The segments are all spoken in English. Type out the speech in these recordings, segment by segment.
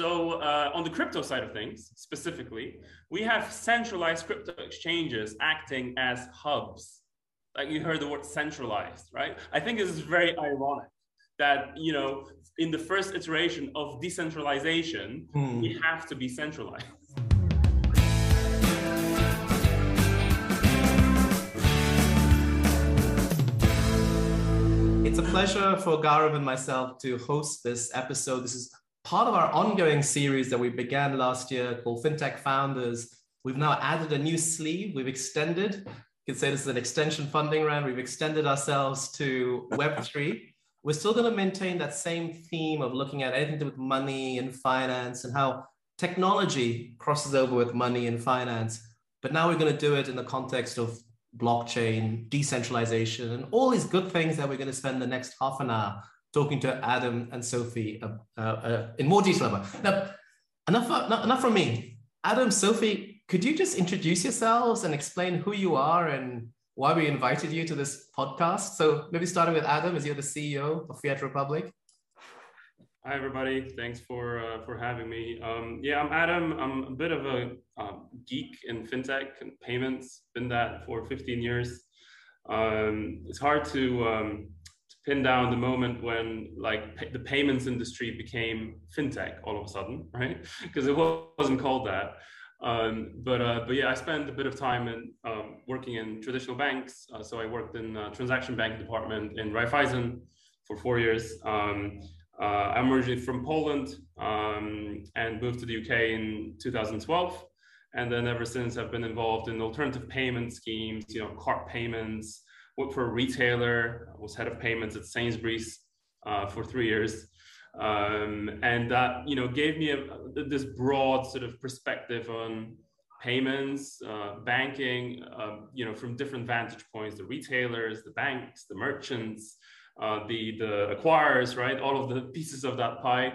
So uh, on the crypto side of things, specifically, we have centralized crypto exchanges acting as hubs. Like you heard the word centralized, right? I think this is very ironic that you know in the first iteration of decentralization, mm. we have to be centralized. It's a pleasure for Gaurav and myself to host this episode. This is part of our ongoing series that we began last year called FinTech Founders. We've now added a new sleeve. We've extended, you can say this is an extension funding round. We've extended ourselves to Web3. We're still going to maintain that same theme of looking at anything to do with money and finance and how technology crosses over with money and finance. But now we're going to do it in the context of blockchain, decentralization, and all these good things that we're going to spend the next half an hour talking to Adam and Sophie uh, uh, uh, in more detail about. Now, enough, uh, enough from me. Adam, Sophie, could you just introduce yourselves and explain who you are and why we invited you to this podcast? So maybe starting with Adam, as you're the CEO of Fiat Republic. Hi everybody, thanks for uh, for having me. Um, yeah, I'm Adam. I'm a bit of a um, geek in fintech and payments. Been that for 15 years. Um, it's hard to um, pin down the moment when like the payments industry became fintech all of a sudden, right? Because it wasn't called that. Um, but uh, but yeah, I spent a bit of time in um, working in traditional banks. Uh, so I worked in transaction banking department in Raiffeisen for four years. Um, uh, I'm originally from Poland um, and moved to the UK in 2012. And then ever since, I've been involved in alternative payment schemes, you know, card payments, worked for a retailer, was head of payments at Sainsbury's uh, for three years. Um, and that, you know, gave me a, this broad sort of perspective on payments, uh, banking, uh, you know, from different vantage points, the retailers, the banks, the merchants, uh, the, the acquirers, right? All of the pieces of that pie.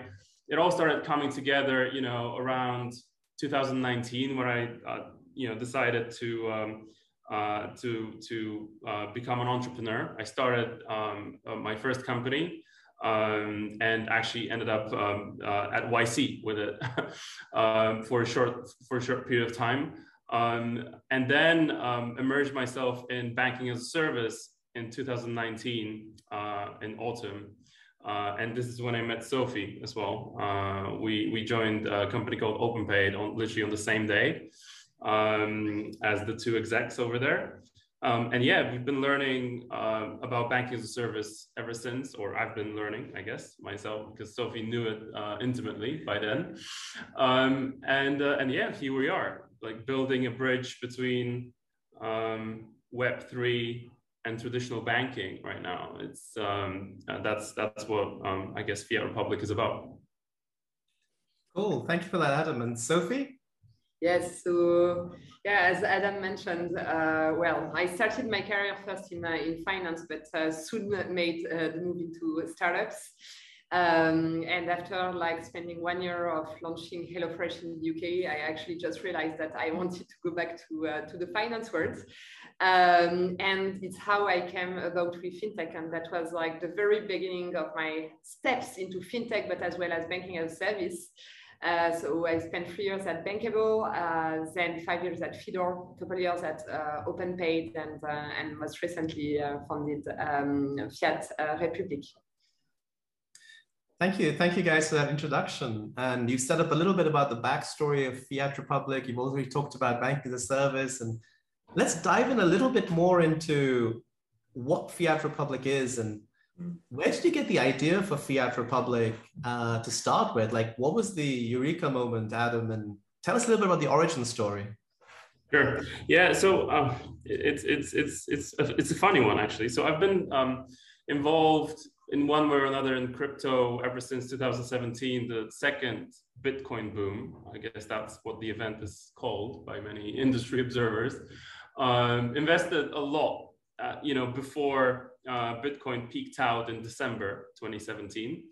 It all started coming together, you know, around 2019 when I, uh, you know, decided to um, uh, to to uh, become an entrepreneur. I started um, uh, my first company um, and actually ended up um, uh, at YC with it um, for a short for a short period of time, um, and then um, emerged myself in banking as a service in 2019 uh, in autumn. and this is when I met Sophie as well. we we joined a company called OpenPayd on literally on the same day um, as the two execs over there. Um, and yeah, we've been learning um, about banking as a service ever since, or I've been learning, I guess, myself, because Sophie knew it uh, intimately by then. Um, and uh, and yeah, here we are, like building a bridge between um, Web three and traditional banking right now. It's um, uh, that's that's what I guess Fiat Republic is about. Cool, thank you for that, Adam and Sophie. Yes, so yeah, as Adam mentioned, uh, well, I started my career first in, uh, in finance, but uh, soon made uh, the move into startups. Um, and after like spending one year of launching HelloFresh in the UK, I actually just realized that I wanted to go back to, uh, to the finance world. Um, and it's how I came about with fintech. And that was like the very beginning of my steps into fintech, but as well as banking as a service. Uh, so I spent three years at Bankable, uh, then five years at Fidor, a couple years at uh, OpenPayd, and uh, and most recently uh, founded um, Fiat Republic. Thank you. Thank you guys for that introduction. And you've set up a little bit about the backstory of Fiat Republic. You've already talked about banking as a service. And let's dive in a little bit more into what Fiat Republic is and where did you get the idea for Fiat Republic uh, to start with? Like, what was the eureka moment, Adam? And tell us a little bit about the origin story. Sure. Yeah. So um, it's it's it's it's a, it's a funny one actually. So I've been um, involved in one way or another in crypto ever since 2017, the second Bitcoin boom. I guess that's what the event is called by many industry observers. Um, invested a lot, uh, you know, before uh, Bitcoin peaked out in December 2017,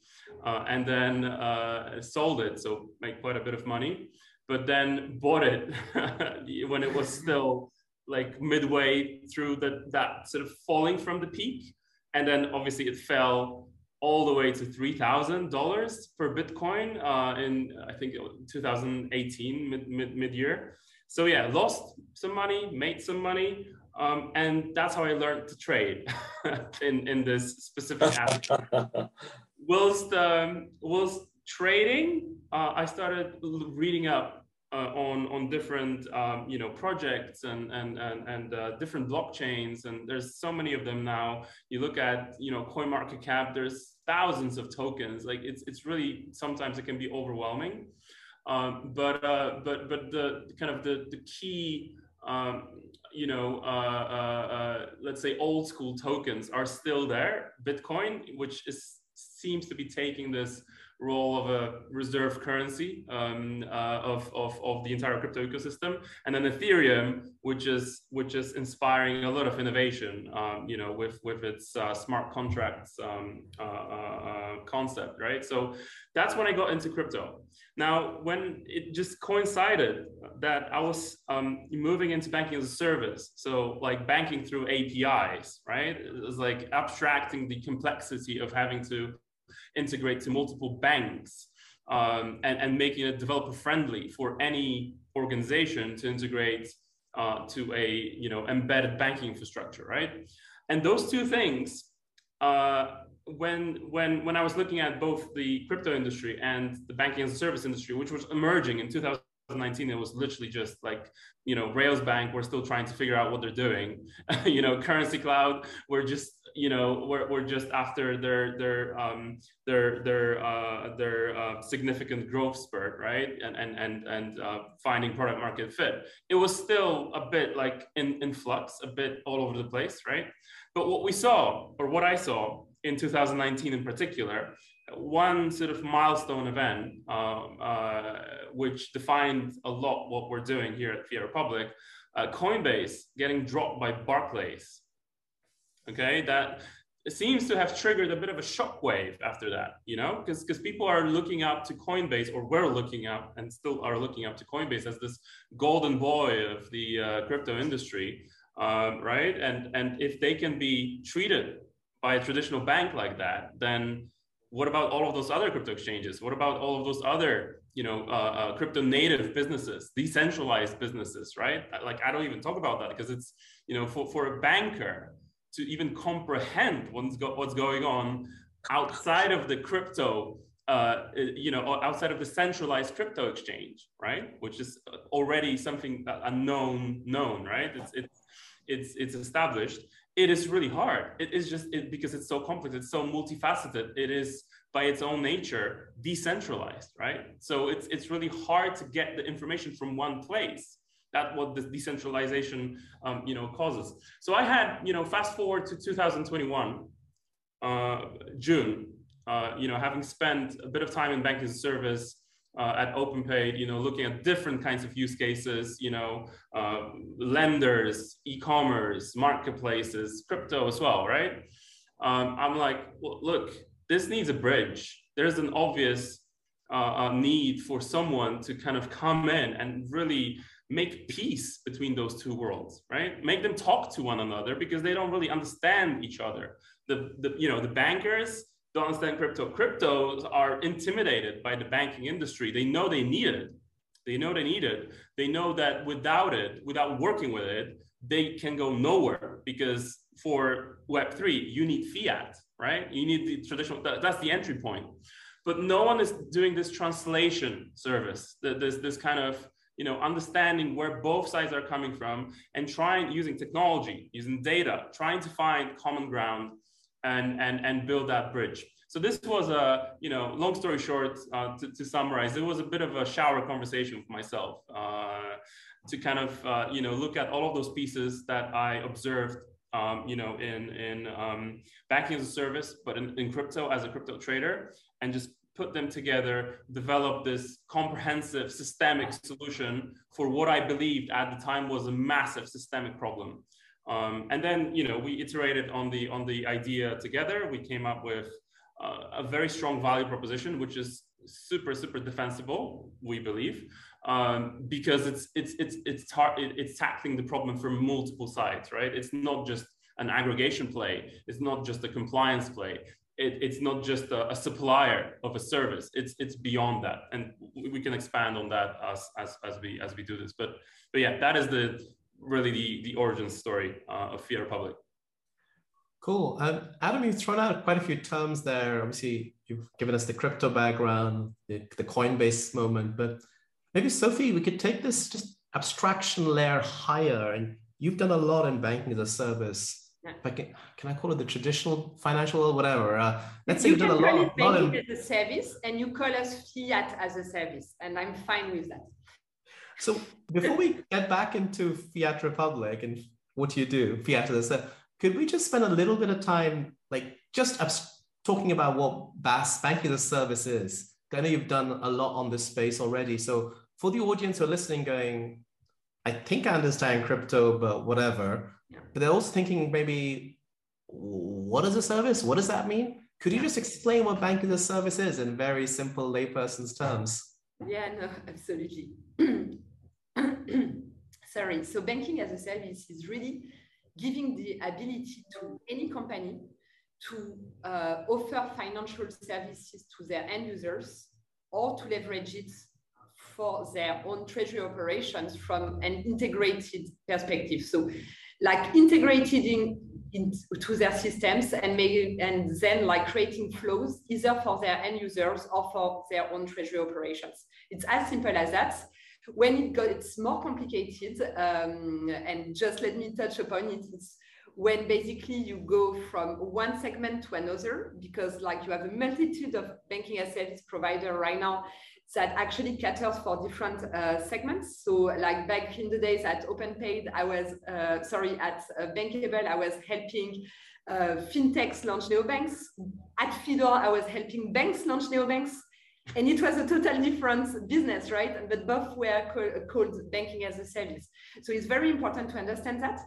uh, and then uh, sold it, so made quite a bit of money, but then bought it when it was still like midway through the, that sort of falling from the peak, and then obviously it fell all the way to three thousand dollars per Bitcoin uh, in I think 2018 mid, mid mid year. So yeah, lost some money, made some money, um, and that's how I learned to trade in in this specific aspect. whilst um, whilst trading, uh, I started reading up uh, on on different um, you know projects and and and, and uh, different blockchains and there's so many of them now. You look at you know CoinMarketCap there's thousands of tokens. Like it's it's really sometimes it can be overwhelming. Um, but uh, but but the kind of the the key um, you know uh, uh, uh, let's say old school tokens are still there. Bitcoin which is seems to be taking this role of a reserve currency um, uh, of, of, of the entire crypto ecosystem, and then Ethereum, which is which is inspiring a lot of innovation, um, you know, with with its uh, smart contracts um, uh, uh, uh concept, right? So that's when I got into crypto. Now, when it just coincided that I was um, moving into banking as a service, so like banking through APIs, right? It was like abstracting the complexity of having to integrate to multiple banks um, and, and making it developer friendly for any organization to integrate uh, to a you know embedded banking infrastructure, right? And those two things, uh, when when when I was looking at both the crypto industry and the banking as a service industry, which was emerging in 2019, it was literally just like you know Railsbank. We're still trying to figure out what they're doing. you know, Currencycloud. We're just you know we're, we're just after their their um, their their uh, their uh, significant growth spurt right? And and and and uh, finding product market fit. It was still a bit like in, in flux a bit all over the place right? But what we saw or what i saw in 2019 in particular one sort of milestone event um, uh, which defined a lot what we're doing here at fiat republic uh, coinbase getting dropped by barclays okay that seems to have triggered a bit of a shockwave after that you know because because people are looking up to coinbase or were looking up and still are looking up to coinbase as this golden boy of the uh, crypto industry um, right? And and if they can be treated by a traditional bank like that then what about all of those other crypto exchanges? What about all of those other you know uh, uh, crypto native businesses decentralized businesses right? Like i don't even talk about that because it's you know for, for a banker to even comprehend what's, go, what's going on outside of the crypto uh, you know, outside of the centralized crypto exchange, right? Which is already something unknown, known, right? It's it's it's it's established. It is really hard. It is just it, because it's so complex. It's so multifaceted. It is by its own nature decentralized, right? So it's it's really hard to get the information from one place that what the decentralization um, you know causes so i had you know fast forward to 2021 uh, june uh, you know having spent a bit of time in banking service uh, at OpenPayd, you know, looking at different kinds of use cases, you know, uh, lenders, e-commerce, marketplaces, crypto as well, right? Um, I'm like, well, look, this needs a bridge. There's an obvious uh, need for someone to kind of come in and really make peace between those two worlds, right? Make them talk to one another because they don't really understand each other. The, the you know the bankers don't understand crypto. Cryptos are intimidated by the banking industry. They know they need it. They know they need it. They know that without it, without working with it, they can go nowhere because for Web3, you need fiat, right? You need the traditional, that's the entry point. But no one is doing this translation service, this, this kind of you know, understanding where both sides are coming from and trying using technology, using data, trying to find common ground and, and, and build that bridge. So this was a, you know, long story short, uh, to, to, summarize, it was a bit of a shower conversation with myself uh, to kind of, uh, you know, look at all of those pieces that I observed, um, you know, in, in um, banking as a service, but in, in crypto as a crypto trader and just put them together, develop this comprehensive systemic solution for what I believed at the time was a massive systemic problem. Um, and then, you know, we iterated on the on the idea together. We came up with uh, a very strong value proposition, which is super super defensible. We believe um, because it's it's it's it's tar- it's tackling the problem from multiple sides, right? It's not just an aggregation play. It's not just a compliance play it, it's not just a, a, supplier of a service. It's it's beyond that, and we can expand on that as as, as we as we do this. But but yeah, that is the really the the origin story uh, of Fiat Republic. Cool. Um, Adam, you've thrown out quite a few terms there. Obviously, you've given us the crypto background, the, the Coinbase moment, but maybe Sophie, we could take this just abstraction layer higher. And you've done a lot in banking as a service. Yeah. Can, can, I call it the traditional financial or whatever? Uh, let's say you done a lot, lot of as a service, and you call us fiat as a service, and I'm fine with that. So before we get back into Fiat Republic and what you do, Fiat as a service, could we just spend a little bit of time, like just abs- talking about what BaaS banking as a service is? I know you've done a lot on this space already. So for the audience who are listening, going, I think I understand crypto, but whatever. Yeah. But they're also thinking maybe, what is a service? What does that mean? Could you yeah. just explain what banking as a service is in very simple layperson's terms? Yeah, no, absolutely. Sorry. So banking as a service is really giving the ability to any company to uh, offer financial services to their end users or to leverage it for their own treasury operations from an integrated perspective. So like integrated in, into their systems and and then like creating flows either for their end users or for their own treasury operations. It's as simple as that. When it gets more complicated, um, and just let me touch upon it, it's when basically you go from one segment to another, because like you have a multitude of banking as service provider right now that actually caters for different uh, segments. So like back in the days at OpenPayd, I was, uh, sorry, at uh, Bankable, I was helping uh, fintechs launch neobanks. At Fidor, I was helping banks launch neobanks and it was a totally different business, right? But both were co- called banking as a service. So it's very important to understand that.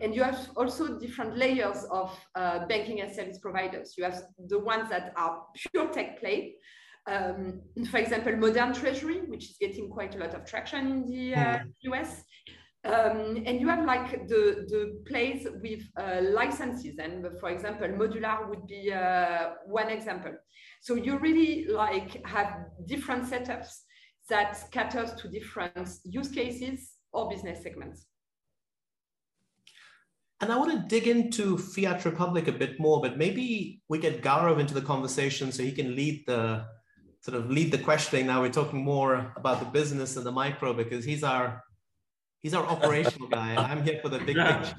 And you have also different layers of uh, banking as service providers. You have the ones that are pure tech play. Um, for example, modern treasury, which is getting quite a lot of traction in the uh, mm. US. Um, and you have like the, the plays with uh, licenses. And for example, Modulr would be uh, one example. So you really like have different setups that caters to different use cases or business segments. And I want to dig into Fiat Republic a bit more, but maybe we get Gaurav into the conversation so he can lead the sort of lead the questioning. Now we're talking more about the business and the micro because he's our he's our operational guy. I'm here for the big picture.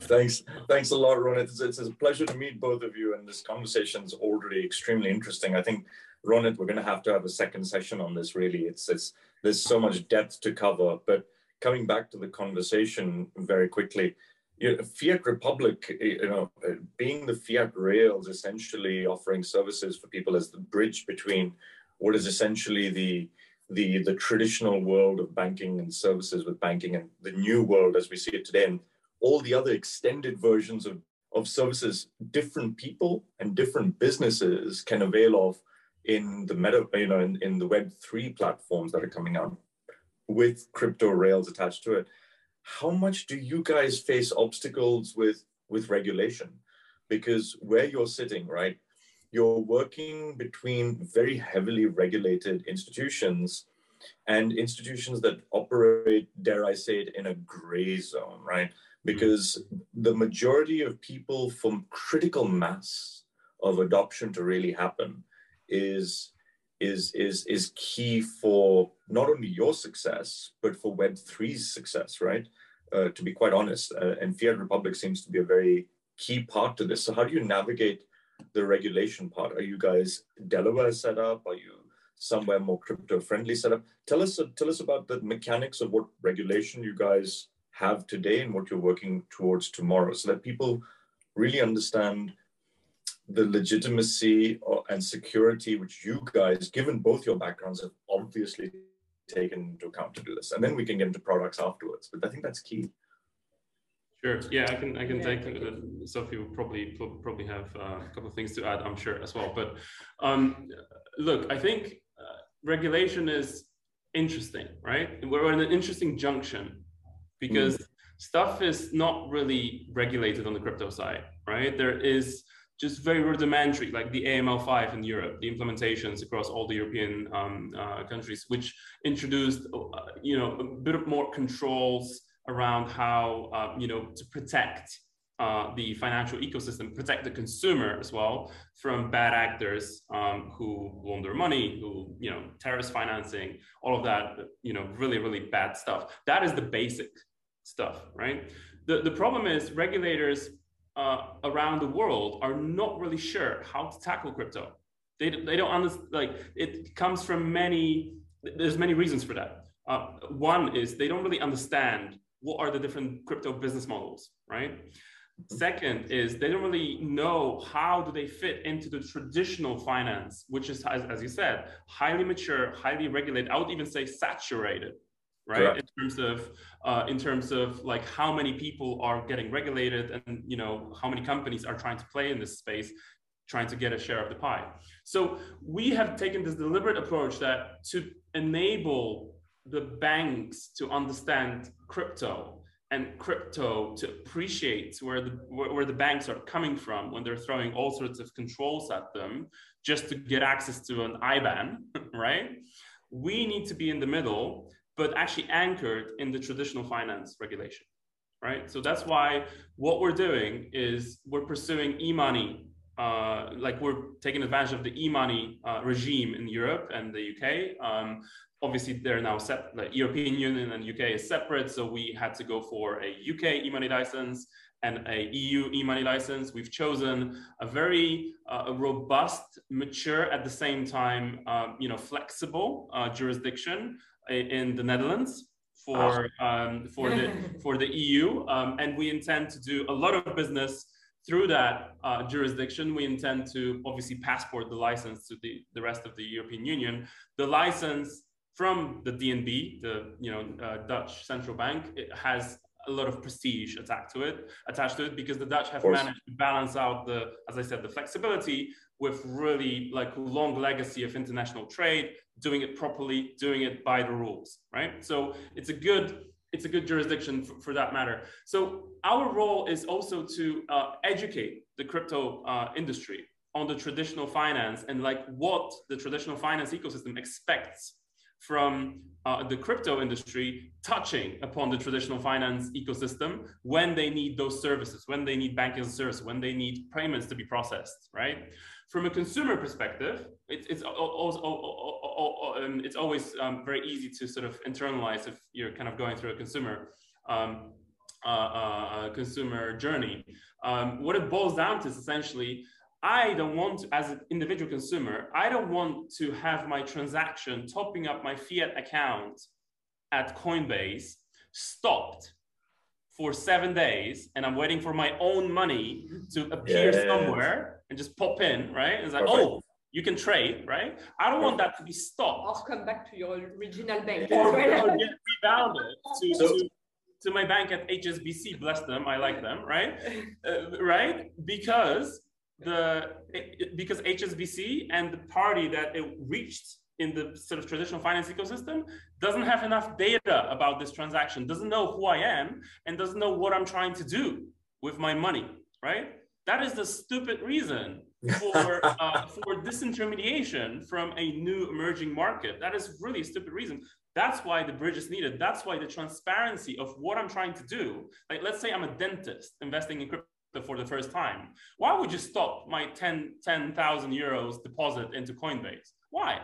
Thanks, thanks a lot, Ronit. It's, it's, a pleasure to meet both of you, and this conversation is already extremely interesting. I think, Ronit, we're going to have to have a second session on this. Really, it's it's there's so much depth to cover. But coming back to the conversation very quickly, you know, Fiat Republic, you know, uh, being the Fiat rails, essentially offering services for people as the bridge between what is essentially the the the traditional world of banking and services with banking and the new world as we see it today. And all the other extended versions of, of services different people and different businesses can avail of in the meta, you know, in, in the Web3 platforms that are coming out with crypto rails attached to it. How much do you guys face obstacles with with regulation? Because where you're sitting, right, you're working between very heavily regulated institutions and institutions that operate, dare I say it, in a gray zone, right? Hmm. because the majority of people from critical mass of adoption to really happen is is is is key for not only your success but for web 3's success right? Uh, to be quite honest uh, and fiat republic seems to be a very key part to this. So how do you navigate the regulation part? Are you guys delaware set up? Are you somewhere more crypto friendly set up? Tell us tell us about the mechanics of what regulation you guys have today and what you're working towards tomorrow so that people really understand the legitimacy and security which you guys given both your backgrounds have obviously taken into account to do this and then we can get into products afterwards but i think that's key Sure. Yeah, I can. I can take. Uh, Sophie will probably probably have uh, a couple of things to add. I'm sure as well. But um, look, I think uh, regulation is interesting, right? We're in an interesting junction because mm. stuff is not really regulated on the crypto side, right? There is just very rudimentary, like the AML5 in Europe, the implementations across all the European um, uh, countries, which introduced, uh, you know, a bit more controls around how, uh, you know, to protect uh, the financial ecosystem, protect the consumer as well from bad actors um, who launder money, who you know terrorist financing, all of that, you know, really really bad stuff. That is the basic stuff, right? The the problem is regulators uh, around the world are not really sure how to tackle crypto. They they don't understand. Like it comes from many. There's many reasons for that. Uh, one is they don't really understand what are the different crypto business models, right? Second is they don't really know how do they fit into the traditional finance, which is, as, as you said, highly mature, highly regulated. I would even say saturated, right? Correct. In terms of uh, in terms of like how many people are getting regulated, and you know how many companies are trying to play in this space, trying to get a share of the pie. So we have taken this deliberate approach that to enable the banks to understand crypto and crypto to appreciate where the where the banks are coming from when they're throwing all sorts of controls at them just to get access to an IBAN, right? We need to be in the middle, but actually anchored in the traditional finance regulation, right? So that's why what we're doing is we're pursuing e-money uh, like we're taking advantage of the e-money uh, regime in Europe and the UK. Um, obviously, they're now set. The European Union and UK is separate, so we had to go for a UK e-money license and a EU e-money license. We've chosen a very uh, robust, mature, at the same time, um, you know, flexible uh, jurisdiction in the Netherlands for um, for the for the EU, um, and we intend to do a lot of business through that uh, jurisdiction, we intend to obviously passport the license to the, the rest of the European Union. The license from the DNB, the you know uh, Dutch central bank, it has a lot of prestige attached to it, attached to it, because the Dutch have managed to balance out the, as I said, the flexibility with really like long legacy of international trade, doing it properly, doing it by the rules, right? So it's a good it's a good jurisdiction for, for, that matter. So our role is also to uh, educate the crypto uh, industry on the traditional finance and like what the traditional finance ecosystem expects from uh, the crypto industry touching upon the traditional finance ecosystem when they need those services, when they need banking service, when they need payments to be processed, right? From a consumer perspective, it, it's also, um, it's always um, very easy to sort of internalize if you're kind of going through a consumer um, uh, uh, consumer journey. Um, what it boils down to is essentially, I don't want as an individual consumer, I don't want to have my transaction topping up my fiat account at Coinbase stopped for seven days and I'm waiting for my own money to appear yeah. somewhere and just pop in, right? It's like, Perfect. oh, you can trade, right? I don't want that to be stopped. I'll come back to your original bank. Or, or get rebounded to, so, to, to my bank at HSBC, bless them, I like them, right? Uh, right? Because the because HSBC and the party that it reached in the sort of traditional finance ecosystem doesn't have enough data about this transaction, doesn't know who I am, and doesn't know what I'm trying to do with my money, right? That is the stupid reason for uh, for disintermediation from a new emerging market. That is really a stupid reason. That's why the bridge is needed. That's why the transparency of what I'm trying to do. Like, let's say I'm a dentist investing in crypto for the first time. Why would you stop my 10 10,000 euros deposit into Coinbase? Why?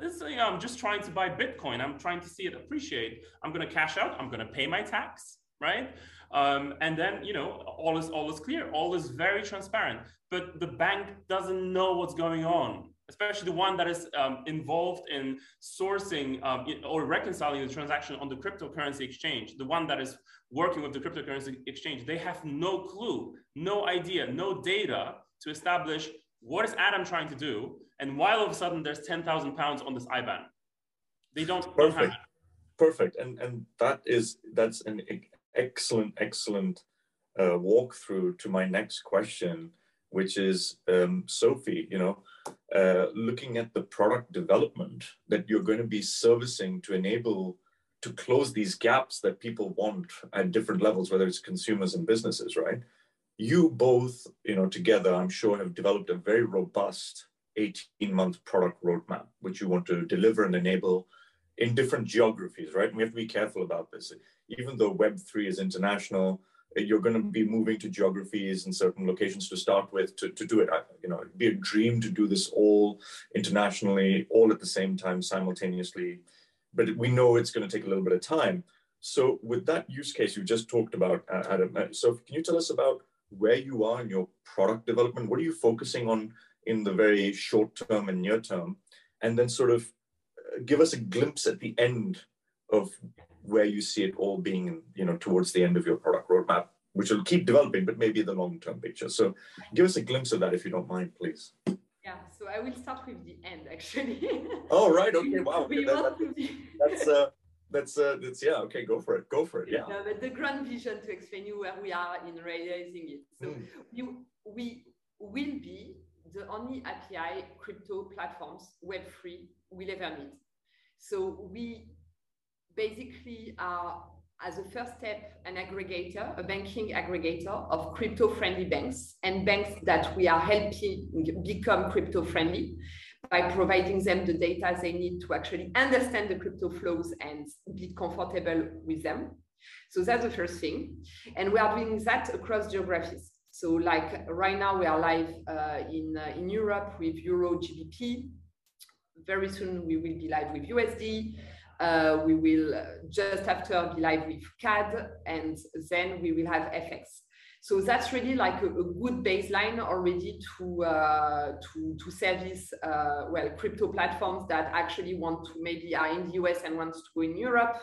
This, you know, I'm just trying to buy Bitcoin. I'm trying to see it appreciate. I'm going to cash out. I'm going to pay my tax, right? Um, and then you know all is all is clear, all is very transparent. But the bank doesn't know what's going on, especially the one that is um, involved in sourcing um, or reconciling the transaction on the cryptocurrency exchange. The one that is working with the cryptocurrency exchange, they have no clue, no idea, no data to establish what is Adam trying to do, and why all of a sudden there's ten thousand pounds on this IBAN. They don't, Perfect. Don't Perfect, and and that is that's an excellent, excellent uh, walkthrough to my next question, which is um, Sophie, you know, uh, looking at the product development that you're going to be servicing to enable to close these gaps that people want at different levels, whether it's consumers and businesses, right? you both, you know, together, I'm sure, have developed a very robust 18 month product roadmap, which you want to deliver and enable in different geographies, right? And we have to be careful about this. Even though Web3 is international, you're going to be moving to geographies and certain locations to start with to, to do it. You know, it'd be a dream to do this all internationally, all at the same time, simultaneously. But we know it's going to take a little bit of time. So, with that use case you just talked about, uh, Adam, uh, so can you tell us about where you are in your product development? What are you focusing on in the very short term and near term? And then, sort of, uh, give us a glimpse at the end of where you see it all being, you know, towards the end of your product roadmap, which will keep developing, but maybe the long-term picture. So give us a glimpse of that, if you don't mind, please. Yeah, so I will start with the end, actually. oh, right. Okay. Wow. Okay. That, that, that's uh, that's uh, that's yeah. Okay, go for it. Go for it. Yeah. No, but the grand vision to explain you where we are in realizing it. So mm. you we will be the only API crypto platforms Web3 will ever need. So we basically are, as a first step, an aggregator, a banking aggregator of crypto-friendly banks and banks that we are helping become crypto-friendly by providing them the data they need to actually understand the crypto flows and be comfortable with them. So that's the first thing. And we are doing that across geographies. So like right now we are live uh, in, uh, in Europe with Euro GBP. Very soon we will be live with USD. Uh, we will just after be live with CAD and then we will have FX. So that's really like a, a good baseline already to, uh, to, to service, uh, well, crypto platforms that actually want to maybe are in the US and wants to go in Europe.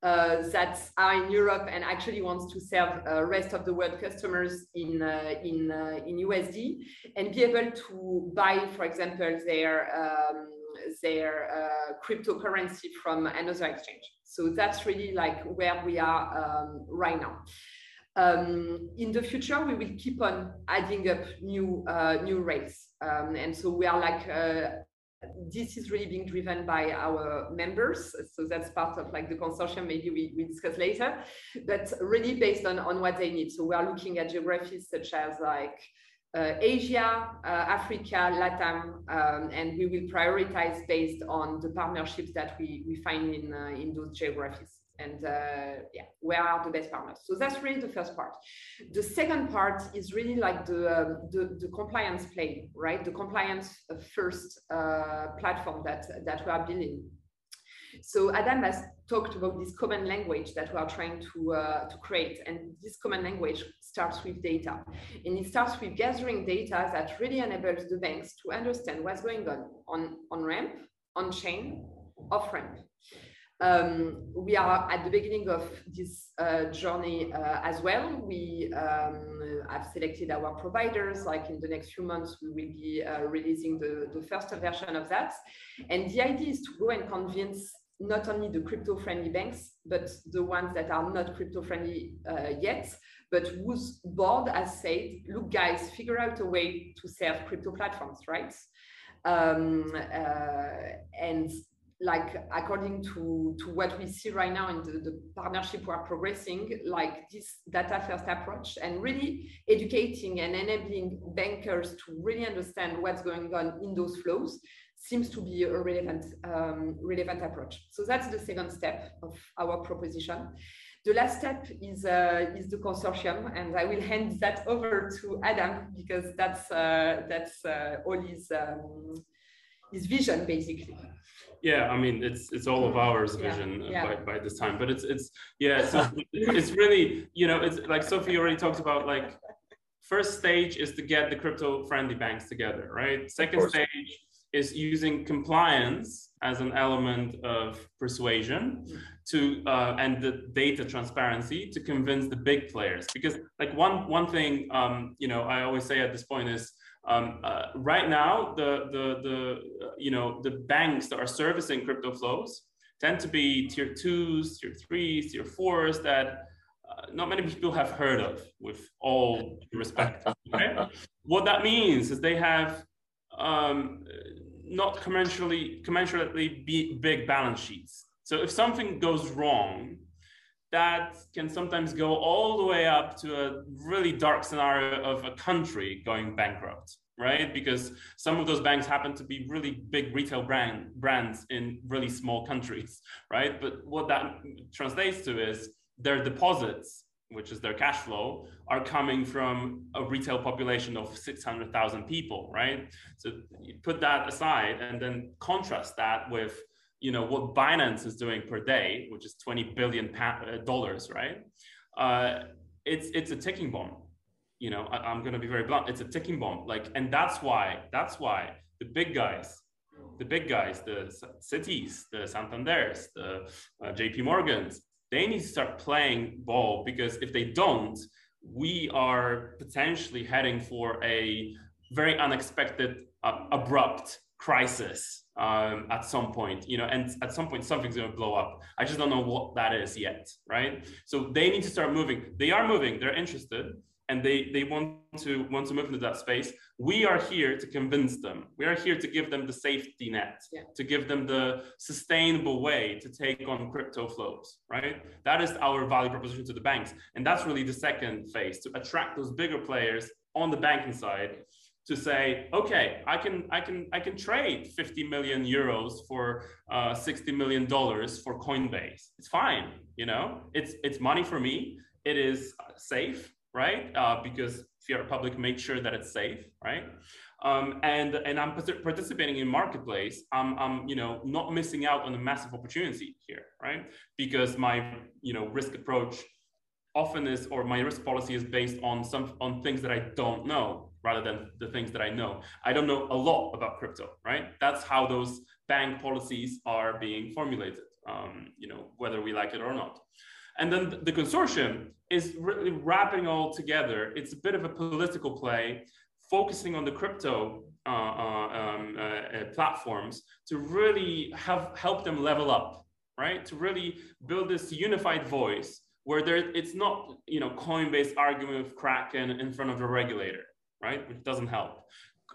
Uh, that are in Europe and actually wants to serve uh, rest of the world customers in uh, in in USD and be able to buy, for example, their um, their uh, cryptocurrency from another exchange. So that's really like where we are um, right now. Um, in the future, we will keep on adding up new uh, new rates, um, and so we are like uh, this is really being driven by our members. So that's part of like the consortium. Maybe we, we discuss later, but really based on on what they need. So we are looking at geographies such as like Asia, uh, Africa, Latam, um, and we will prioritize based on the partnerships that we, we find in, uh, in those geographies. And uh, yeah, where are the best partners? So that's really the first part. The second part is really like the, um, the, the, compliance play, right? The compliance first uh, platform that, that we are building. So Adam has talked about this common language that we are trying to, uh, to create. And this common language starts with data. And it starts with gathering data that really enables the banks to understand what's going on on, on ramp, on chain, off ramp. Um, we are at the beginning of this uh, journey uh, as well. We um, have selected our providers. Like in the next few months, we will be uh, releasing the, the first version of that. And the idea is to go and convince not only the crypto-friendly banks, but the ones that are not crypto-friendly uh, yet, but whose board has said, look, guys, figure out a way to serve crypto platforms, right? Um, uh, and like according to, to what we see right now in the, the partnership we are progressing, like this data first approach and really educating and enabling bankers to really understand what's going on in those flows seems to be a relevant, um, relevant approach. So that's the second step of our proposition. The last step is, uh, is the consortium, and I will hand that over to Adam because that's, uh, that's uh, all his, um, his vision, basically. Yeah, I mean it's it's all of ours vision yeah, yeah. By, by this time, but it's it's yeah, so it's really you know it's like Sophie already talked about like first stage is to get the crypto friendly banks together, right? Second stage is using compliance as an element of persuasion to uh, and the data transparency to convince the big players because like one one thing um, you know i always say at this point is um, uh, right now the the the uh, you know the banks that are servicing crypto flows tend to be tier twos tier threes tier fours that uh, not many people have heard of with all respect okay? what that means is they have um, not commensurately commensurately big balance sheets. So if something goes wrong, that can sometimes go all the way up to a really dark scenario of a country going bankrupt right because some of those banks happen to be really big retail brand brands in really small countries right but what that translates to is their deposits which is their cash flow are coming from a retail population of 600,000 people right so you put that aside and then contrast that with you know what Binance is doing per day, which is 20 billion uh, dollars, right? Uh, it's it's a ticking bomb. You know, I, am going to be very blunt. It's a ticking bomb. Like, and that's why that's why the big guys, the big guys, the cities, the Santander's, the uh, J.P. Morgans, they need to start playing ball because if they don't, we are potentially heading for a very unexpected, uh, abrupt crisis um, at some point, you know, and at some point something's going to blow up. I just don't know what that is yet, right? So they need to start moving. They are moving. They're interested, and they they want to want to move into that space. We are here to convince them. We are here to give them the safety net, yeah. to give them the sustainable way to take on crypto flows, right? That is our value proposition to the banks, and that's really the second phase to attract those bigger players on the banking side to say, okay, I can, I can, I can trade 50 million euros for uh, 60 million dollars for Coinbase. It's fine, you know, it's it's money for me. It is safe, right? Uh, because Fiat Republic made sure that it's safe, right? Um, and and I'm participating in marketplace. I'm, I'm you know not missing out on a massive opportunity here, right? Because my you know risk approach often is or my risk policy is based on some on things that I don't know rather than the things that I know. I don't know a lot about crypto, right? That's how those bank policies are being formulated, um, you know, whether we like it or not. And then the consortium is really wrapping all together. It's a bit of a political play, focusing on the crypto uh, uh, um, uh, uh platforms to really have help them level up, right? To really build this unified voice where there, it's not, you know, Coinbase arguing with Kraken in front of the regulator right? Which doesn't help.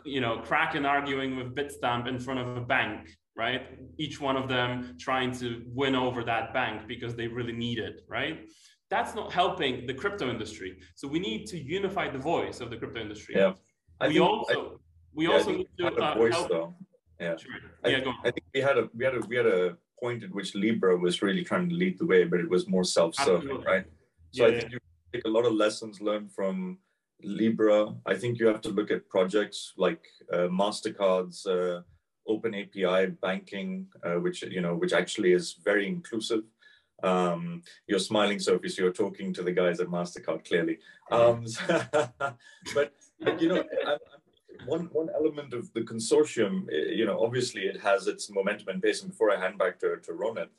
You know, Kraken arguing with Bitstamp in front of a bank, right? Each one of them trying to win over that bank because they really need it, right? That's not helping the crypto industry. So we need to unify the voice of the crypto industry. Yeah. I we also I, we yeah, also need to uh, voice, help. Though. Yeah. Sure. I, yeah. I think we had a we had a we had a point at which Libra was really trying to lead the way, but it was more self-serving, right? So yeah, I think yeah. you take a lot of lessons learned from Libra, I think you have to look at projects like uh, Mastercard's uh, Open API banking, uh, which you know, which actually is very inclusive. Um, you're smiling, so you're talking to the guys at Mastercard clearly. Um, but, but you know, I, one one element of the consortium, you know, obviously it has its momentum and pace. And before I hand back to to Ronit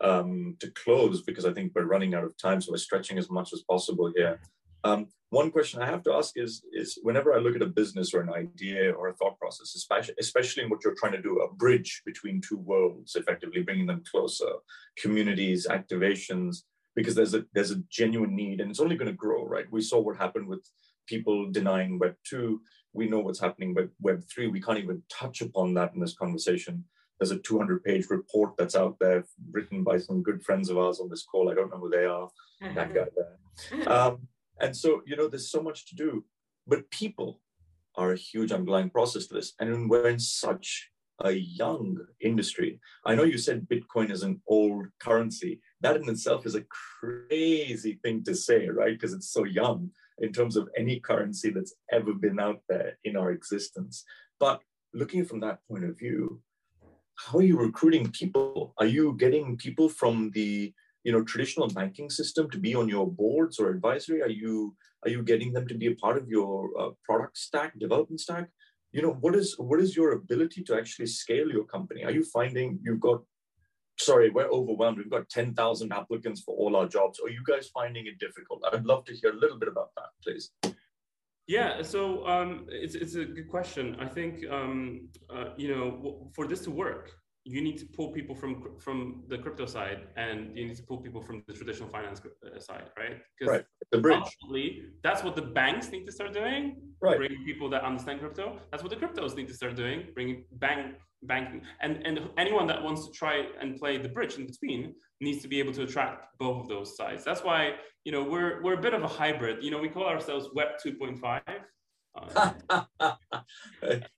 um, to close, because I think we're running out of time, so we're stretching as much as possible here. Um, one question I have to ask is, is whenever I look at a business or an idea or a thought process, especially, especially in what you're trying to do, a bridge between two worlds, effectively bringing them closer, communities, activations, because there's a there's a genuine need and it's only going to grow, right? We saw what happened with people denying Web two. We know what's happening with Web three. We can't even touch upon that in this conversation. There's a 200 page report that's out there written by some good friends of ours on this call. I don't know who they are. That guy there. Um, and so, you know, there's so much to do, but people are a huge underlying process to this. And we're in such a young industry. I know you said Bitcoin is an old currency. That in itself is a crazy thing to say, right? Because it's so young in terms of any currency that's ever been out there in our existence. But looking from that point of view, how are you recruiting people? Are you getting people from the you know traditional banking system to be on your boards or advisory? Are you are you getting them to be a part of your uh, product stack development stack? You know what is what is your ability to actually scale your company? Are you finding you've got sorry we're overwhelmed. We've got 10,000 applicants for all our jobs. Are you guys finding it difficult? I'd love to hear a little bit about that please. Yeah, so um, it's, it's a good question. I think, um, uh, you know, for this to work, you need to pull people from from the crypto side and you need to pull people from the traditional finance uh, side right? Because right. the bridge. that's what the banks need to start doing right. bringing people that understand crypto. That's what the cryptos need to start doing bringing bank banking. And and anyone that wants to try and play the bridge in between needs to be able to attract both of those sides. That's why you know we're we're a bit of a hybrid. You know we call ourselves web 2.5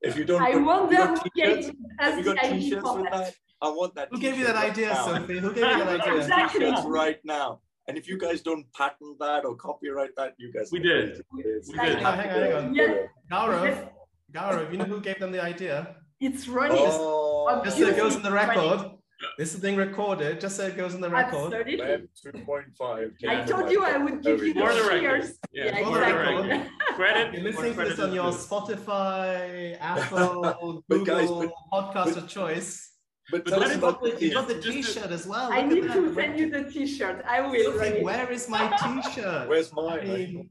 if you don't, I wonder who gave us the idea for that. I want that. Who gave you that idea, now. Sophie? Who gave you that idea? exactly. right now. And if you guys don't patent that or copyright that, you guys. We did. We did. hang on, hang on. Yeah. Gaurav, Gaurav, you know who gave them the idea? It's Ronnie. Oh, just so it goes in the record. This is being recorded, just so it goes in the record. Web 2.5. I told you I would give you the cheers. Yeah, yeah exactly. Credit. You're listening to this on your Spotify, Apple, Google guys, but, podcast but, of choice. But, but tell us about the, you got the T-shirt as well. I Look need to send you the T-shirt. I will. Sophie, where is my T-shirt? Where's mine? I mean,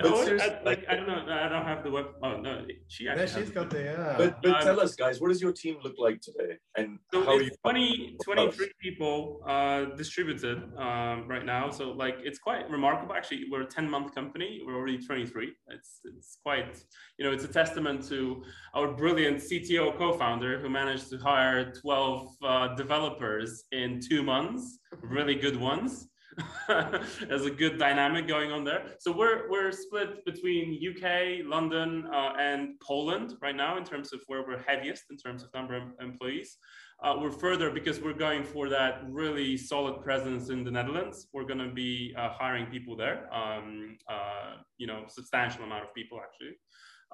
no, I, like I don't know. I don't have the web. Oh no, she actually. Yeah, she's got the yeah. But, but um, tell us, guys, what does your team look like today, and so how are you? 20, 23 people uh, distributed um, right now. So like it's quite remarkable. Actually, we're a ten month company. We're already twenty three. It's it's quite you know it's a testament to our brilliant CTO co-founder who managed to hire twelve uh, developers in two months, really good ones. There's a good dynamic going on there. So we're we're split between UK, London, uh, and Poland right now in terms of where we're heaviest in terms of number of employees. Uh, we're further because we're going for that really solid presence in the Netherlands. We're going to be uh, hiring people there. Um, uh, you know, substantial amount of people actually.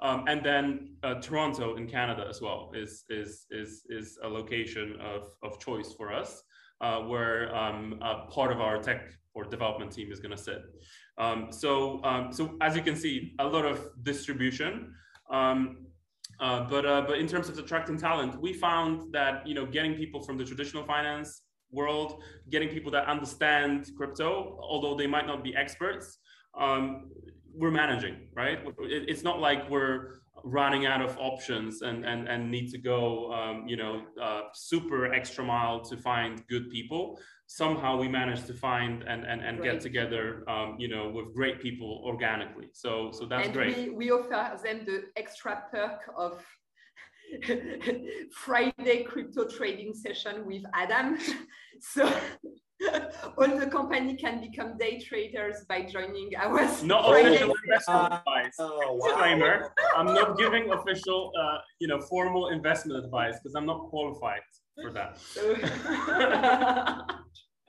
Um, and then uh, Toronto in Canada as well is is is is a location of, of choice for us uh, where um, part of our tech or development team is going to sit. Um, so, um, so as you can see, a lot of distribution. Um, uh, but uh, but in terms of attracting talent, we found that you know getting people from the traditional finance world, getting people that understand crypto, although they might not be experts, um, we're managing, right? It's not like we're running out of options and and and need to go um, you know uh, super extra mile to find good people. Somehow we managed to find and and, and get together um, you know with great people organically. So so that's and great. we, we offer them the extra perk of Friday crypto trading session with Adam. so all the company can become day traders by joining our not official investment advice oh, wow. i'm not giving official uh, you know formal investment advice because i'm not qualified for that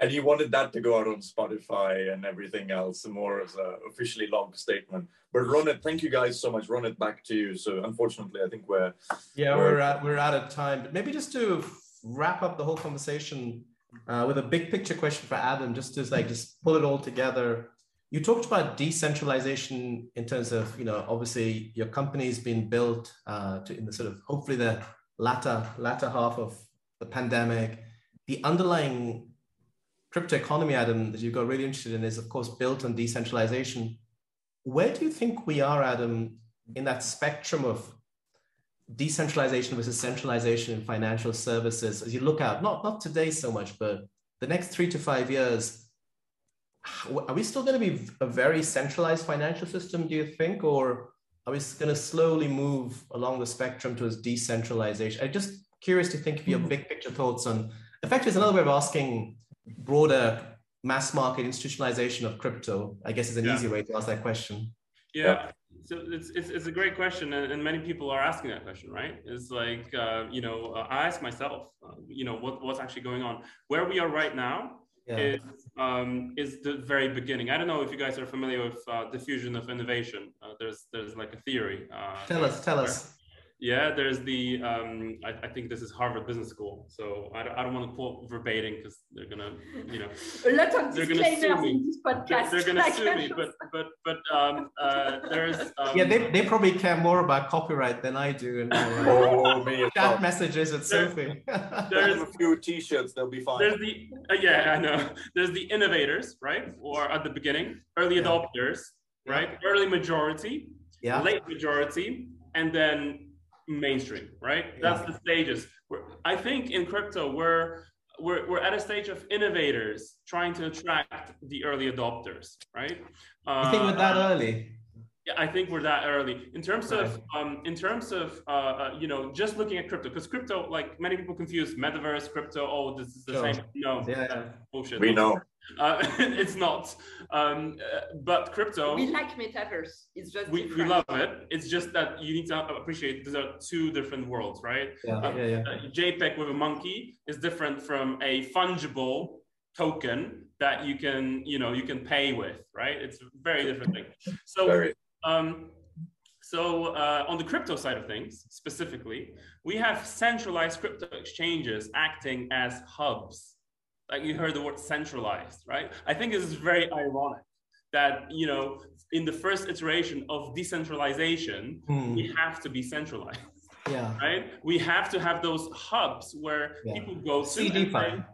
and you wanted that to go out on spotify and everything else more as a officially long statement but Ronit, thank you guys so much. Ronit, back to you. So unfortunately, I think we're yeah we're we're, uh, we're out of time. But maybe just to wrap up the whole conversation, uh, with a big picture question for Adam, just to like just pull it all together. You talked about decentralization in terms of, you know, obviously your company's been built uh, to in the sort of hopefully the latter latter half of the pandemic. The underlying crypto economy, Adam, that you got really interested in is of course built on decentralization. Where do you think we are, Adam, in that spectrum of decentralization versus centralization in financial services as you look out not not today so much but the next three to five years are we still going to be a very centralized financial system do you think or are we going to slowly move along the spectrum towards decentralization i'm just curious to think of your mm-hmm. big picture thoughts on effectively it's another way of asking broader mass market institutionalization of crypto i guess is an yeah. easy way to ask that question yeah. So it's, it's, it's, a great question and, and, many people are asking that question right? It's like uh, you know uh, i ask myself uh, you know what, what's actually going on. Where we are right now yeah. is um, is the very beginning. I don't know if you guys are familiar with uh, diffusion of innovation. Uh, there's there's like a theory uh, tell us tell us yeah, there's the, um, I, I, think this is Harvard Business School. So I don't, I don't want to quote verbatim because they're going to, you know. A lot of they're disclaimers in this podcast. They're, they're going to sue me, but, but, but um, uh, there's. Um, yeah, they, they probably care more about copyright than I do. And, oh, me. Chat messages with Sophie. there's a few t-shirts, they'll be fine. There's the, uh, yeah, I know. There's the innovators, right? Or at the beginning, early yeah. adopters, right? Yeah. Early majority, yeah. late majority, and then mainstream, right? That's the stages. I think in crypto we're we're, we're at a stage of innovators trying to attract the early adopters, right? You think we're that uh, early? Yeah, I think we're that early. In terms right. of um, in terms of uh, uh, you know just looking at crypto because crypto like many people confuse metaverse crypto oh this is the sure. same. No. Yeah, bullshit. We know. Uh, it's not. Um, uh, but crypto we like metaverse. It's just we, we love it. It's just that you need to appreciate these are two different worlds right? Yeah, um, yeah, yeah. Uh, JPEG with a monkey is different from a fungible token that you can you know you can pay with right? It's a very different thing. So very. Um, so uh, on the crypto side of things, specifically, we have centralized crypto exchanges acting as hubs. Like you heard the word centralized, right? I think this is very ironic that, you know, in the first iteration of decentralization, mm. we have to be centralized. Yeah. Right? We have to have those hubs where yeah. people go to. CeDeFi.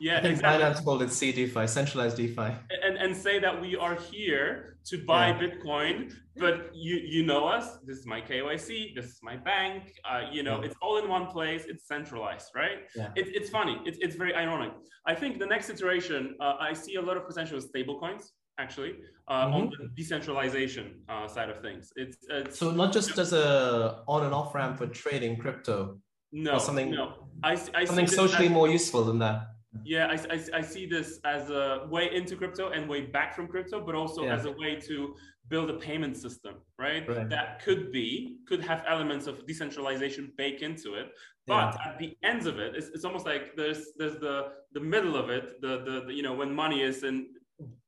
Yeah, I think exactly. Binance called it CeDeFi, centralized DeFi. And, and say that we are here to buy yeah. Bitcoin, but you you know us. This is my KYC. This is my bank. Uh, you know, yeah. it's all in one place. It's centralized, right? Yeah. It, it's funny. It's it's very ironic. I think the next iteration, uh, I see a lot of potential with stablecoins actually uh, mm-hmm. on the decentralization uh, side of things. It's, it's, so not just as a on and off ramp for trading crypto. No, something no. I, I something socially as, more useful than that. Yeah, I, I, I, see this as a way into crypto and way back from crypto, but also yeah. as a way to build a payment system, right? right? That could be, could have elements of decentralization baked into it. But yeah. at the ends of it, it's, it's almost like there's there's the the middle of it, the, the, the you know when money is in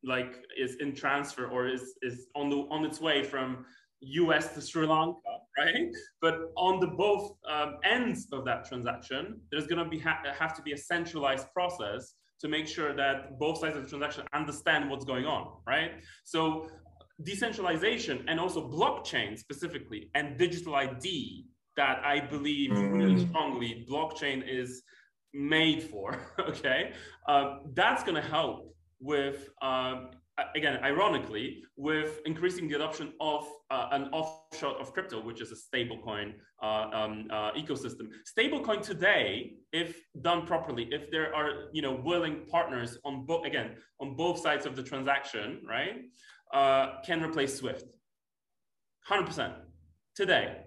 like is in transfer or is is on the on its way from US to Sri Lanka, right? But on the both um, ends of that transaction, there's going to be ha- have to be a centralized process to make sure that both sides of the transaction understand what's going on, right? So decentralization and also blockchain specifically and digital ID that I believe mm. really strongly blockchain is made for, okay? Um, that's going to help with um, again, ironically, with increasing the adoption of uh, an offshore of crypto, which is a stablecoin uh, um, uh, ecosystem. Stablecoin today, if done properly, if there are you know willing partners on both again on both sides of the transaction, right, uh, can replace Swift. Hundred percent today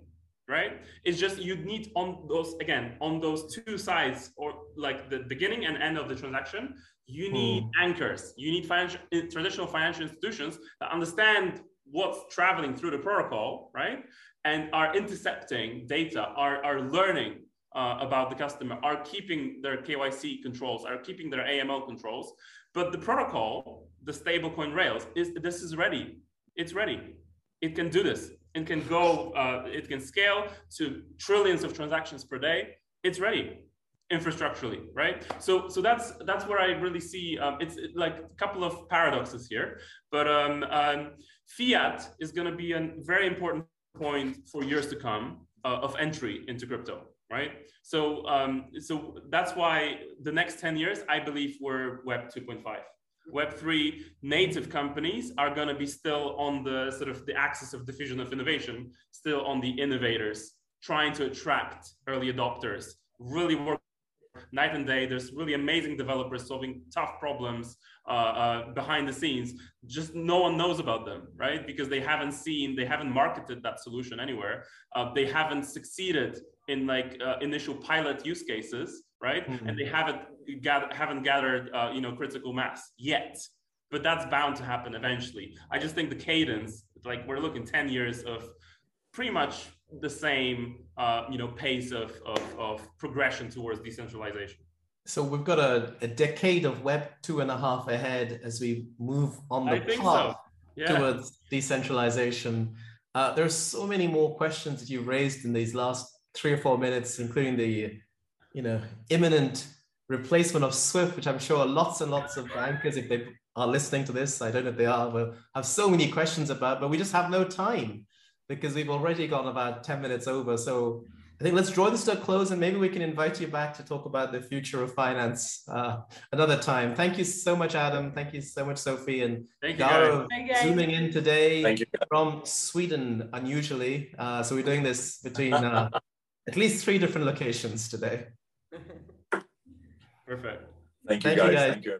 right it's just you need on those again on those two sides or like the beginning and end of the transaction you hmm. need hmm. anchors you need financial traditional financial institutions that understand what's traveling through the protocol right and are intercepting data are, are learning uh, about the customer are keeping their kyc controls are keeping their aml controls but the protocol the stablecoin rails is this is ready it's ready it can do this It can go, uh, it can scale to trillions of transactions per day. It's ready infrastructurally, right? So, so that's that's where I really see um, it's like a couple of paradoxes here, but um, um, fiat is going to be a very important point for years to come uh, of entry into crypto, right? So, um, so that's why the next ten years, I believe, we're Web 2.5. Web3 native companies are going to be still on the sort of the axis of diffusion of innovation, still on the innovators, trying to attract early adopters, really work night and day. There's really amazing developers solving tough problems uh, uh, behind the scenes. Just no one knows about them, right? Because they haven't seen, they haven't marketed that solution anywhere. Uh, they haven't succeeded in like uh, initial pilot use cases, right? Mm-hmm. And they haven't haven't gathered uh, you know critical mass yet. But that's bound to happen eventually. I just think the cadence, like we're looking 10 years of pretty much the same uh, you know pace of, of, of progression towards decentralization. So we've got a, a decade of Web two and a half ahead as we move on the path so. yeah. towards decentralization. Uh, are so many more questions that you've raised in these last three or four minutes, including the, you know, imminent replacement of Swift, which I'm sure lots and lots of bankers, if they are listening to this, I don't know if they are, will have so many questions about, but we just have no time because we've already gone about 10 minutes over. So I think let's draw this to a close and maybe we can invite you back to talk about the future of finance uh, another time. Thank you so much, Adam. Thank you so much, Sophie. And Thank you, Gaurav zooming in today Thank you. from Sweden, unusually. Uh, so we're doing this between uh, at least three different locations today. Perfect. Thank you, Thank you, guys. guys. Thank you.